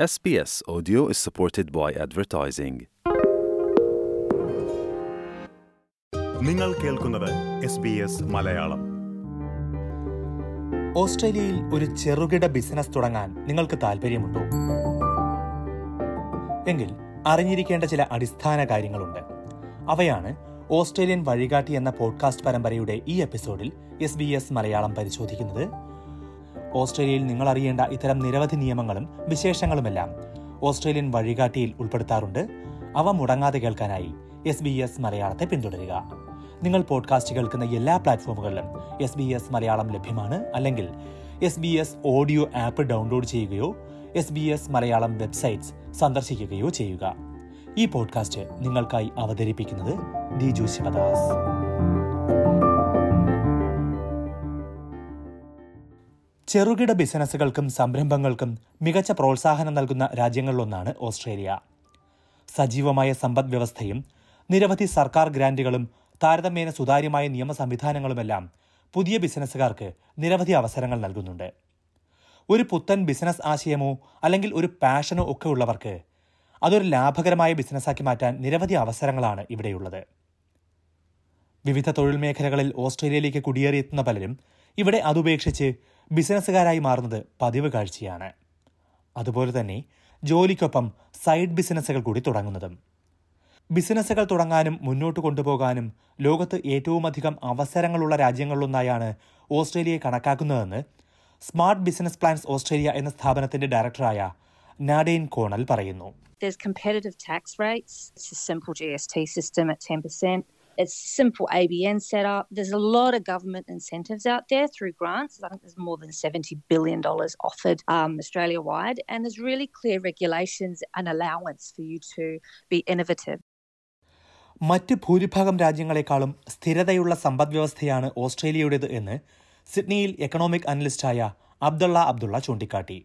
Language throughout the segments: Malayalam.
SBS Audio is supported by advertising. നിങ്ങൾ കേൾക്കുന്നത് എസ് ബി എസ് മലയാളം. ഓസ്ട്രേലിയയിൽ ഒരു ചെറുകിട ബിസിനസ് തുടങ്ങാൻ നിങ്ങൾക്ക് താല്പര്യമുണ്ടോ എങ്കിൽ അറിഞ്ഞിരിക്കേണ്ട ചില അടിസ്ഥാന കാര്യങ്ങളുണ്ട്. അവയാണ് ഓസ്ട്രേലിയൻ വഴികാട്ടി എന്ന പോഡ്കാസ്റ്റ് പരമ്പരയുടെ ഈ എപ്പിസോഡിൽ എസ് ബി എസ് മലയാളം പരിശോധിക്കുന്നത്. ഓസ്ട്രേലിയയിൽ നിങ്ങൾ അറിയേണ്ട ഇത്തരം നിരവധി നിയമങ്ങളും വിശേഷങ്ങളുമെല്ലാം ഓസ്ട്രേലിയൻ വഴികാട്ടിയിൽ ഉൾപ്പെടുത്താറുണ്ട്. അവ മുടങ്ങാതെ കേൾക്കാനായി എസ് ബി എസ് മലയാളത്തെ പിന്തുടരുക. നിങ്ങൾ പോഡ്കാസ്റ്റ് കേൾക്കുന്ന എല്ലാ പ്ലാറ്റ്ഫോമുകളിലും എസ് ബി എസ് മലയാളം ലഭ്യമാണ്. അല്ലെങ്കിൽ S B S audio app download ചെയ്യുകയോ S B S Malayalam websites സന്ദർശിക്കുകയോ ചെയ്യുക. ഈ പോഡ്കാസ്റ്റ് നിങ്ങൾക്കായി അവതരിപ്പിക്കുന്നത് ദിജു ശിവദാസ്. ചെറുകിട ബിസിനസ്സുകൾക്കും സംരംഭങ്ങൾക്കും മികച്ച പ്രോത്സാഹനം നൽകുന്ന രാജ്യങ്ങളിലൊന്നാണ് ഓസ്ട്രേലിയ. സജീവമായ സമ്പദ് വ്യവസ്ഥയും നിരവധി സർക്കാർ ഗ്രാന്റുകളും താരതമ്യേന സുതാര്യമായ നിയമ സംവിധാനങ്ങളുമെല്ലാം പുതിയ ബിസിനസ്സുകാർക്ക് നിരവധി അവസരങ്ങൾ നൽകുന്നുണ്ട്. ഒരു പുത്തൻ ബിസിനസ് ആശയമോ അല്ലെങ്കിൽ ഒരു പാഷനോ ഒക്കെ ഉള്ളവർക്ക് അതൊരു ലാഭകരമായ ബിസിനസ്സാക്കി മാറ്റാൻ നിരവധി അവസരങ്ങളാണ് ഇവിടെയുള്ളത്. വിവിധ തൊഴിൽ മേഖലകളിൽ ഓസ്ട്രേലിയയിലേക്ക് കുടിയേറിയെത്തുന്ന പലരും ഇവിടെ അതുപേക്ഷിച്ച് ബിസിനസ്സുകാരായി മാറുന്നത് പതിവ് കാഴ്ചയാണ് അതുപോലെ തന്നെ ജോലിക്കൊപ്പം സൈഡ് ബിസിനസ്സുകൾ കൂടി തുടങ്ങുന്നതും ബിസിനസ്സുകൾ തുടങ്ങാനും മുന്നോട്ട് കൊണ്ടുപോകാനും ലോകത്ത് ഏറ്റവുമധികം അവസരങ്ങളുള്ള രാജ്യങ്ങളിലൊന്നായാണ് ഓസ്ട്രേലിയയെ കണക്കാക്കുന്നതെന്ന് സ്മാർട്ട് ബിസിനസ് പ്ലാൻസ് ഓസ്ട്രേലിയ എന്ന സ്ഥാപനത്തിന്റെ ഡയറക്ടറായ നാഡേൻ കോണൽ പറയുന്നു There's competitive tax rates. It's a simple GST system at 10%. It's simple ABN setup. There's a lot of government incentives out there through grants. I think there's more than $70 billion offered um, Australia wide. And there's really clear regulations and allowance for you to be innovative. മറ്റ് ഭൂരിഭാഗം രാജ്യങ്ങളെക്കാളും സ്ഥിരതയുള്ള സമ്പദ്വ്യവസ്ഥയാണ് ഓസ്ട്രേലിയയുടേത് എന്ന് സിഡ്നിയിൽ എക്കണോമിക് അനലിസ്റ്റായ അബ്ദുള്ള അബ്ദുള്ള ചൂണ്ടിക്കാട്ടി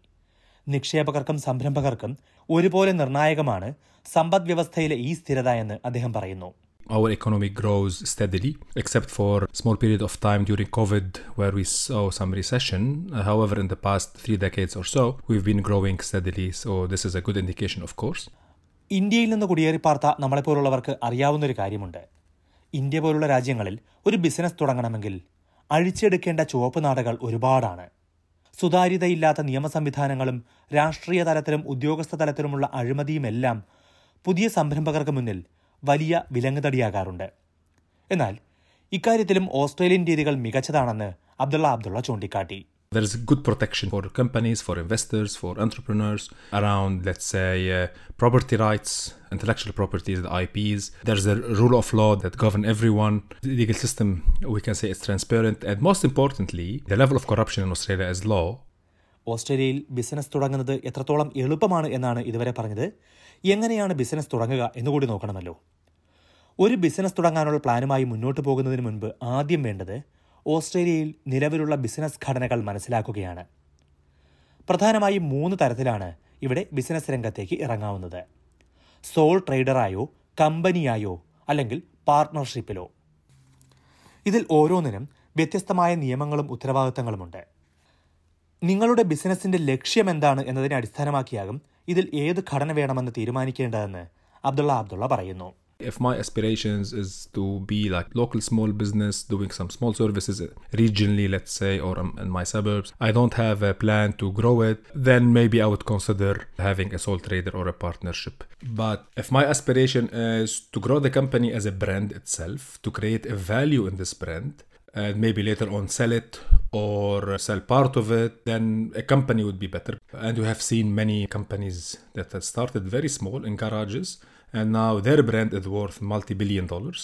നിക്ഷേപകർക്കും സംരംഭകർക്കും ഒരുപോലെ നിർണായകമാണ് സമ്പദ്വ്യവസ്ഥയിലെ ഈ സ്ഥിരത എന്ന് അദ്ദേഹം പറയുന്നു our economy grows steadily, except for small period of time during COVID where we saw some recession. Uh, however, in the past three decades or so, we've been growing steadily. So this is a good indication, of course. ഇന്ത്യയിൽ നിന്ന് കുടിയേറിപ്പാർത്ത നമ്മളെപ്പോലുള്ളവർക്ക് അറിയാവുന്ന ഒരു കാര്യമുണ്ട് ഇന്ത്യ പോലുള്ള രാജ്യങ്ങളിൽ ഒരു ബിസിനസ് തുടങ്ങണമെങ്കിൽ അഴിച്ചെടുക്കേണ്ട ചുവപ്പ് നാടകൾ ഒരുപാടാണ് സുതാര്യതയില്ലാത്ത നിയമ സംവിധാനങ്ങളും രാഷ്ട്രീയ തലത്തിലും ഉദ്യോഗസ്ഥ തലത്തിലുമുള്ള അഴിമതിയുമെല്ലാം പുതിയ സംരംഭകർക്ക് മുന്നിൽ വലിയ വിലങ്ങുതടിയാകാറുണ്ട് എന്നാൽ ഇക്കാര്യത്തിലും ഓസ്ട്രേലിയൻ രീതികൾ മികച്ചതാണെന്ന് അബ്ദുള്ള അബ്ദുള്ള ചൂണ്ടിക്കാട്ടി There is good protection for companies, for investors, for entrepreneurs around, let's say, uh, property rights, intellectual properties, the IPs. There's a rule of law that govern everyone. The legal system, we can say, is transparent. And most importantly, the level of corruption in Australia is low. ഓസ്ട്രേലിയയിൽ ബിസിനസ് തുടങ്ങുന്നത് എത്രത്തോളം എളുപ്പമാണ് എന്നാണ് ഇതുവരെ പറഞ്ഞത്. എങ്ങനെയാണ് ബിസിനസ് തുടങ്ങുക എന്നുകൂടി നോക്കണമല്ലോ. ഒരു ബിസിനസ് തുടങ്ങാനുള്ള പ്ലാനുമായി മുന്നോട്ട് പോകുന്നതിന് മുൻപ് ആദ്യം വേണ്ടത് ഓസ്ട്രേലിയയിൽ നിലവിലുള്ള ബിസിനസ് ഘടനകൾ മനസ്സിലാക്കുകയാണ്. പ്രധാനമായും മൂന്ന് തരത്തിലാണ് ഇവിടെ ബിസിനസ് രംഗത്തേക്ക് ഇറങ്ങാവുന്നത്. സോൾ ട്രേഡറായോ കമ്പനിയായോ അല്ലെങ്കിൽ പാർട്ട്ണർഷിപ്പിലോ. ഇതിൽ ഓരോന്നിനും വ്യത്യസ്തമായ നിയമങ്ങളും ഉത്തരവാദിത്തങ്ങളുമുണ്ട്. നിങ്ങളുടെ ബിസിനസിന്റെ ലക്ഷ്യം എന്താണ് എന്നതിനെ അടിസ്ഥാനമാക്കിയാകും ഇതിൽ ഏത് ഘടന വേണമെന്ന് തീരുമാനിക്കേണ്ടതെന്ന് അബ്ദുള്ള അബ്ദുള്ള പറയുന്നു If my aspirations is to be like local small business doing some small services regionally, let's say, or um, in my suburbs, I don't have a plan to grow it, then maybe I would consider having a sole trader or a partnership. But if my aspiration is to grow the company as a brand itself, to create a value in this brand, and maybe later on sell it or sell part of it, then a company would be better. And we have seen many companies that have started very small in garages and now their brand is worth multi-billion dollars.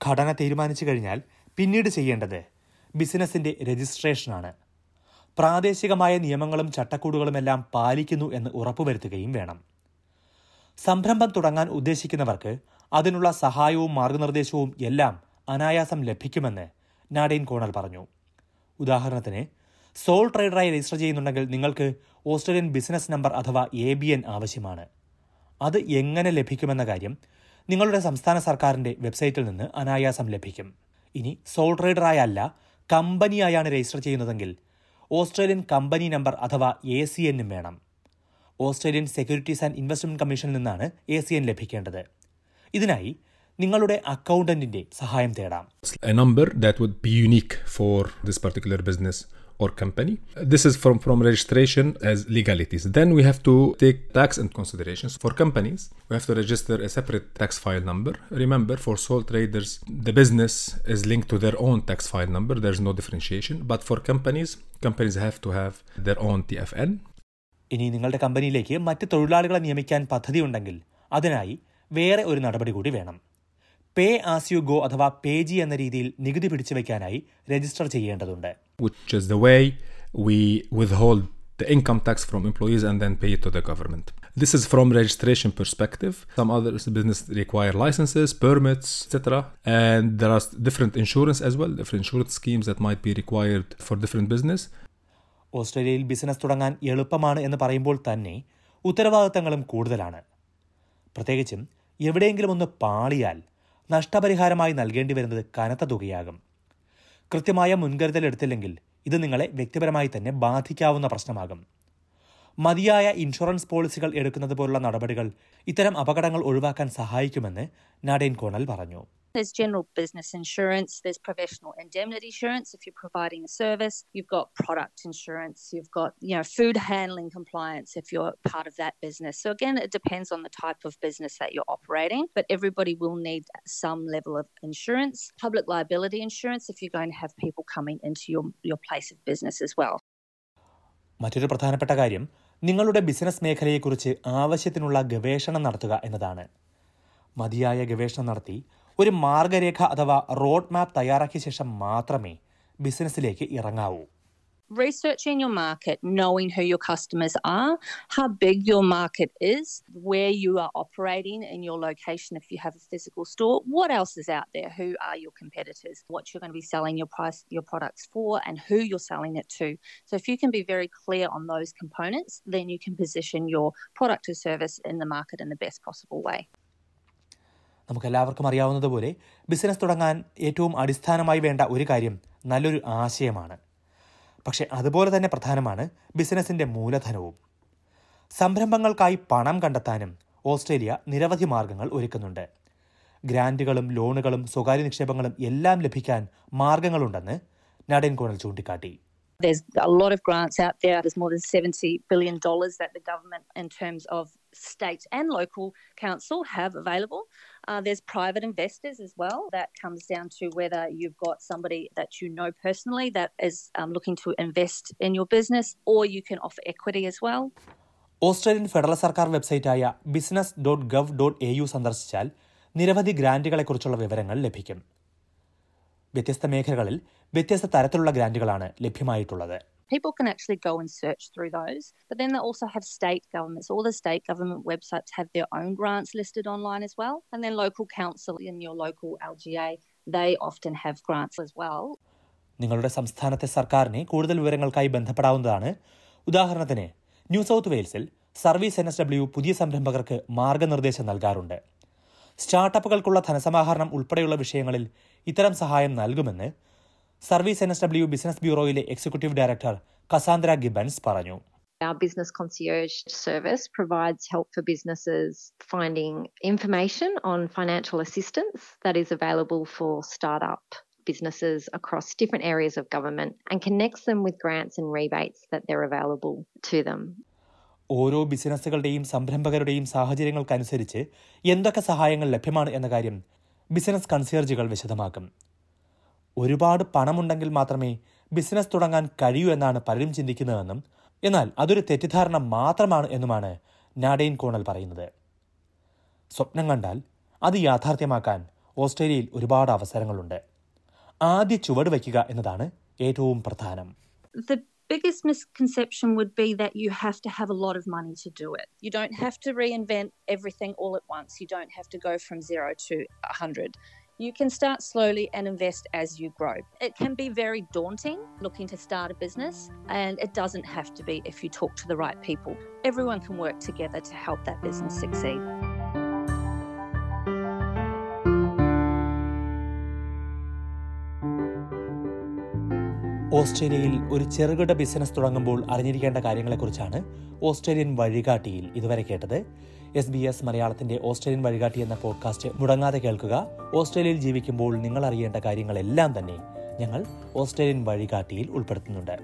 ഘടന തീരുമാനിച്ചു കഴിഞ്ഞാൽ പിന്നീട് ചെയ്യേണ്ടത് ബിസിനസിന്റെ രജിസ്ട്രേഷനാണ് പ്രാദേശികമായ നിയമങ്ങളും ചട്ടക്കൂടുകളുമെല്ലാം പാലിക്കുന്നു എന്ന് ഉറപ്പുവരുത്തുകയും വേണം സംരംഭം തുടങ്ങാൻ ഉദ്ദേശിക്കുന്നവർക്ക് അതിനുള്ള സഹായവും മാർഗനിർദ്ദേശവും എല്ലാം അനായാസം ലഭിക്കുമെന്ന് നാഡെയിൻ കോണൽ പറഞ്ഞു ഉദാഹരണത്തിന് സോൾ ട്രേഡറായി രജിസ്റ്റർ ചെയ്യുന്നുണ്ടെങ്കിൽ നിങ്ങൾക്ക് ഓസ്ട്രേലിയൻ ബിസിനസ് നമ്പർ അഥവാ എ ബി എൻ ആവശ്യമാണ്. അത് എങ്ങനെ ലഭിക്കുമെന്ന കാര്യം നിങ്ങളുടെ സംസ്ഥാന സർക്കാരിന്റെ വെബ്സൈറ്റിൽ നിന്ന് അനായാസം ലഭിക്കും. ഇനി സോൾ ട്രേഡറായല്ല കമ്പനിയായാണ് രജിസ്റ്റർ ചെയ്യുന്നതെങ്കിൽ ഓസ്ട്രേലിയൻ കമ്പനി നമ്പർ അഥവാ എ സി എന്നും വേണം. ഓസ്ട്രേലിയൻ സെക്യൂരിറ്റീസ് ആൻഡ് ഇൻവെസ്റ്റ്മെന്റ് കമ്മീഷനിൽ നിന്നാണ് എ സി എൻ ലഭിക്കേണ്ടത്. ഇതിനായി നിങ്ങളുടെ അക്കൗണ്ടന്റിന്റെ സഹായം തേടാം number number that would be unique for this particular or company. This is from, from registration as legalities. Then we have to take tax and considerations. For companies, we have to register a separate tax file number. Remember, for sole traders, the business is linked to their own tax file number. There's no differentiation. But for companies, companies have to have their own TFN. ഇനി നിങ്ങളുടെ കമ്പനിയിലേക്ക് മറ്റ് തൊഴിലാളികളെ നിയമിക്കാൻ പദ്ധതിയുണ്ടെങ്കിൽ അതിനായി വേറെ ഒരു നടപടി കൂടി വേണം പേ ആസ് യു ഗോ അഥവാ പേ ജി എന്ന രീതിയിൽ നികുതി പിടിച്ചു വയ്ക്കാനായി രജിസ്റ്റർ ചെയ്യേണ്ടതുണ്ട് which is the way we withhold the income tax from employees and then pay it to the government. This is from registration perspective. Some other business require licenses, permits, etc. And there are different insurance as well, different insurance schemes that might be required for different business. ഓസ്ട്രേലിയയിൽ ബിസിനസ് തുടങ്ങാൻ എളുപ്പമാണ് എന്ന് പറയുമ്പോൾ തന്നെ ഉത്തരവാദിത്തങ്ങളും കൂടുതലാണ് പ്രത്യേകിച്ചും എവിടെയെങ്കിലും ഒന്ന് പാളിയാൽ നഷ്ടപരിഹാരമായി നൽകേണ്ടി വരുന്നത് കനത്ത തുകയാകും. കൃത്യമായ മുൻകരുതൽ എടുത്തില്ലെങ്കിൽ ഇത് നിങ്ങളെ വ്യക്തിപരമായി തന്നെ ബാധിക്കാവുന്ന പ്രശ്നമാകും. മതിയായ ഇൻഷുറൻസ് പോളിസികൾ എടുക്കുന്നത് പോലുള്ള നടപടികൾ ഇത്തരം അപകടങ്ങൾ ഒഴിവാക്കാൻ സഹായിക്കുമെന്ന് നാഡേൻ കോണൽ പറഞ്ഞു. There's general business insurance, there's professional indemnity insurance if you're providing a service, you've got product insurance, you've got, you know, food handling compliance if you're part of that business. So again, it depends on the type of business that you're operating, but everybody will need some level of insurance. Public liability insurance if you're going to have people coming into your, your place of business as well. മറ്റൊരു പ്രധാനപ്പെട്ട കാര്യം നിങ്ങളുടെ ബിസിനസ് മേഖലയെക്കുറിച്ച് ആവശ്യത്തിനുള്ള ഗവേഷണം നടത്തുക എന്നതാണ് മതിയായ ഗവേഷണം നടത്തി ഒരു മാർഗരേഖ അഥവാ റോഡ് മാപ്പ് തയ്യാറാക്കിയ ശേഷം മാത്രമേ ബിസിനസ്സിലേക്ക് ഇറങ്ങാവൂ researching your market, knowing who your customers are, how big your market is, where you are operating in your location if you have a physical store, what else is out there, who are your competitors, what you're going to be selling your price your products for and who you're selling it to. So if you can be very clear on those components, then you can position your product or service in the market in the best possible way. നമുക്കെല്ലാവർക്കും അറിയാവുന്നതുപോലെ ബിസിനസ് തുടങ്ങാൻ ഏറ്റവും അടിസ്ഥാനമായി വേണ്ട ഒരു കാര്യം നല്ലൊരു ആശയമാണ് പക്ഷേ അതുപോലെ തന്നെ പ്രധാനമാണ് ബിസിനസിന്റെ മൂലധനവും സംരംഭങ്ങൾക്കായി പണം കണ്ടെത്താനും ഓസ്ട്രേലിയ നിരവധി മാർഗങ്ങൾ ഒരുക്കുന്നുണ്ട് ഗ്രാൻഡുകളും ലോണുകളും സ്വകാര്യ നിക്ഷേപങ്ങളും എല്ലാം ലഭിക്കാൻ മാർഗങ്ങളുണ്ടെന്ന് നടൻ കോണൽ ചൂണ്ടിക്കാട്ടി There's a lot of grants out there. There's more than $70 billion that the government, in terms of state and local council, have available. Uh, there's private investors as well. That comes down to whether you've got somebody that you know personally that is um, looking to invest in your business, or you can offer equity as well. Australian federal സർക്കാർ വെബ്സൈറ്റായ business dot gov dot A U സന്ദർശിച്ചാൽ നിരവധി ഗ്രാന്റുകളെക്കുറിച്ചുള്ള വിവരങ്ങൾ ലഭിക്കും വ്യത്യസ്ത മേഖലകളിൽ വ്യത്യസ്ത തരത്തിലുള്ള ഗ്രാന്റുകളാണ് ലഭ്യമായിട്ടുള്ളത് People can actually go and search through those, but then they also have state governments. All the state government websites have their own grants listed online as well. And then local council in your local LGA, they often have grants as well. നിങ്ങളുടെ സംസ്ഥാനത്തെ സർക്കാരിനെ കൂടുതൽ വിവരങ്ങൾക്കായി ബന്ധപ്പെടാവുന്നതാണ് ഉദാഹരണത്തിന് ന്യൂ സൗത്ത് വെയിൽസിൽ സർവീസ് എൻ എസ് ഡബ്ല്യു പുതിയ സംരംഭകർക്ക് മാർഗനിർദ്ദേശം നൽകാറുണ്ട് സ്റ്റാർട്ടപ്പുകൾക്കുള്ള ധനസമാഹരണം ഉൾപ്പെടെയുള്ള വിഷയങ്ങളിൽ ഇത്തരം സഹായം നൽകുമെന്ന് Service N S W business ബ്യൂറോയിലെ executive director Cassandra Gibbons പറഞ്ഞു Our business concierge service provides help for businesses finding information on financial assistance that is available for startup businesses across different areas of government and connects them with grants and rebates that they're available to them. ഓരോ ബിസിനസ്സുകളുടെയും സംരംഭകരുടെയും സാഹചര്യങ്ങൾക്കനുസരിച്ച് എന്തൊക്കെ സഹായങ്ങൾ ലഭ്യമാണ് എന്ന കാര്യം ബിസിനസ് കൺസിയർജുകൾ വിശദമാക്കും ഒരുപാട് പണമുണ്ടെങ്കിൽ മാത്രമേ ബിസിനസ് തുടങ്ങാൻ കഴിയൂ എന്നാണ് പലരും ചിന്തിക്കുന്നതെന്നും എന്നാൽ അതൊരു തെറ്റിദ്ധാരണ മാത്രമാണ് എന്നുമാണ് നാഡെയിൻ കോണൽ പറയുന്നത് സ്വപ്നം കണ്ടാൽ അത് യാഥാർത്ഥ്യമാക്കാൻ ഓസ്ട്രേലിയയിൽ ഒരുപാട് അവസരങ്ങളുണ്ട് ആദ്യ ചുവട് വയ്ക്കുക എന്നതാണ് ഏറ്റവും പ്രധാനം biggest misconception would be that you have to have a lot of money to do it. You don't have to reinvent everything all at once. You don't have to go from zero to 100. You can start slowly and invest as you grow. It can be very daunting looking to start a business, and it doesn't have to be if you talk to the right people. Everyone can work together to help that business succeed. ഓസ്ട്രേലിയയിൽ ഒരു ചെറുകിട ബിസിനസ് തുടങ്ങുമ്പോൾ അറിഞ്ഞിരിക്കേണ്ട കാര്യങ്ങളെക്കുറിച്ചാണ് ഓസ്ട്രേലിയൻ വഴികാട്ടിയിൽ ഇതുവരെ കേട്ടത് എസ് ബി എസ് മലയാളത്തിന്റെ ഓസ്ട്രേലിയൻ വഴികാട്ടി എന്ന പോഡ്കാസ്റ്റ് മുടങ്ങാതെ കേൾക്കുക. ഓസ്ട്രേലിയയിൽ ജീവിക്കുമ്പോൾ നിങ്ങൾ അറിയേണ്ട കാര്യങ്ങളെല്ലാം തന്നെ ഞങ്ങൾ ഓസ്ട്രേലിയൻ വഴികാട്ടിയിൽ ഉൾപ്പെടുത്തുന്നുണ്ട്.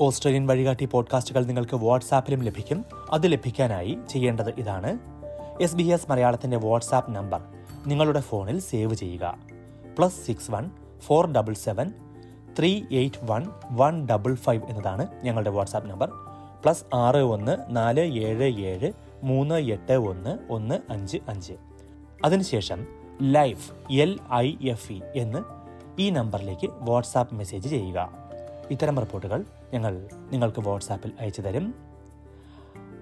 ഓസ്ട്രേലിയൻ വഴികാട്ടി പോഡ്കാസ്റ്റുകൾ നിങ്ങൾക്ക് വാട്സാപ്പിലും ലഭിക്കും. അത് ലഭിക്കാനായി ചെയ്യേണ്ടത് ഇതാണ്. എസ് ബി എസ് മലയാളത്തിന്റെ വാട്സാപ്പ് നമ്പർ നിങ്ങളുടെ ഫോണിൽ സേവ് ചെയ്യുക. Plus six one four double seven three eight one one double five എന്നതാണ് ഞങ്ങളുടെ വാട്സാപ്പ് നമ്പർ. പ്ലസ് ആറ് ഒന്ന് നാല് ഏഴ് ഏഴ് മൂന്ന് എട്ട് ഒന്ന് ഒന്ന് അഞ്ച് അഞ്ച്. അതിനുശേഷം life L I F E എന്ന് ഈ നമ്പറിലേക്ക് വാട്സാപ്പ് മെസ്സേജ് ചെയ്യുക. ഇത്തരം റിപ്പോർട്ടുകൾ ഞങ്ങൾ നിങ്ങൾക്ക് വാട്സാപ്പിൽ അയച്ചു തരും.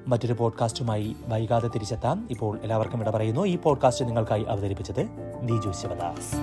മറ്റൊരു പോഡ്കാസ്റ്റുമായി വൈകാതെ തിരിച്ചെത്താം. ഇപ്പോൾ എല്ലാവർക്കും ഇട പറയുന്നു ഈ പോഡ്കാസ്റ്റ് നിങ്ങൾക്കായി അവതരിപ്പിച്ചത് ദിജു ശിവദാസ്.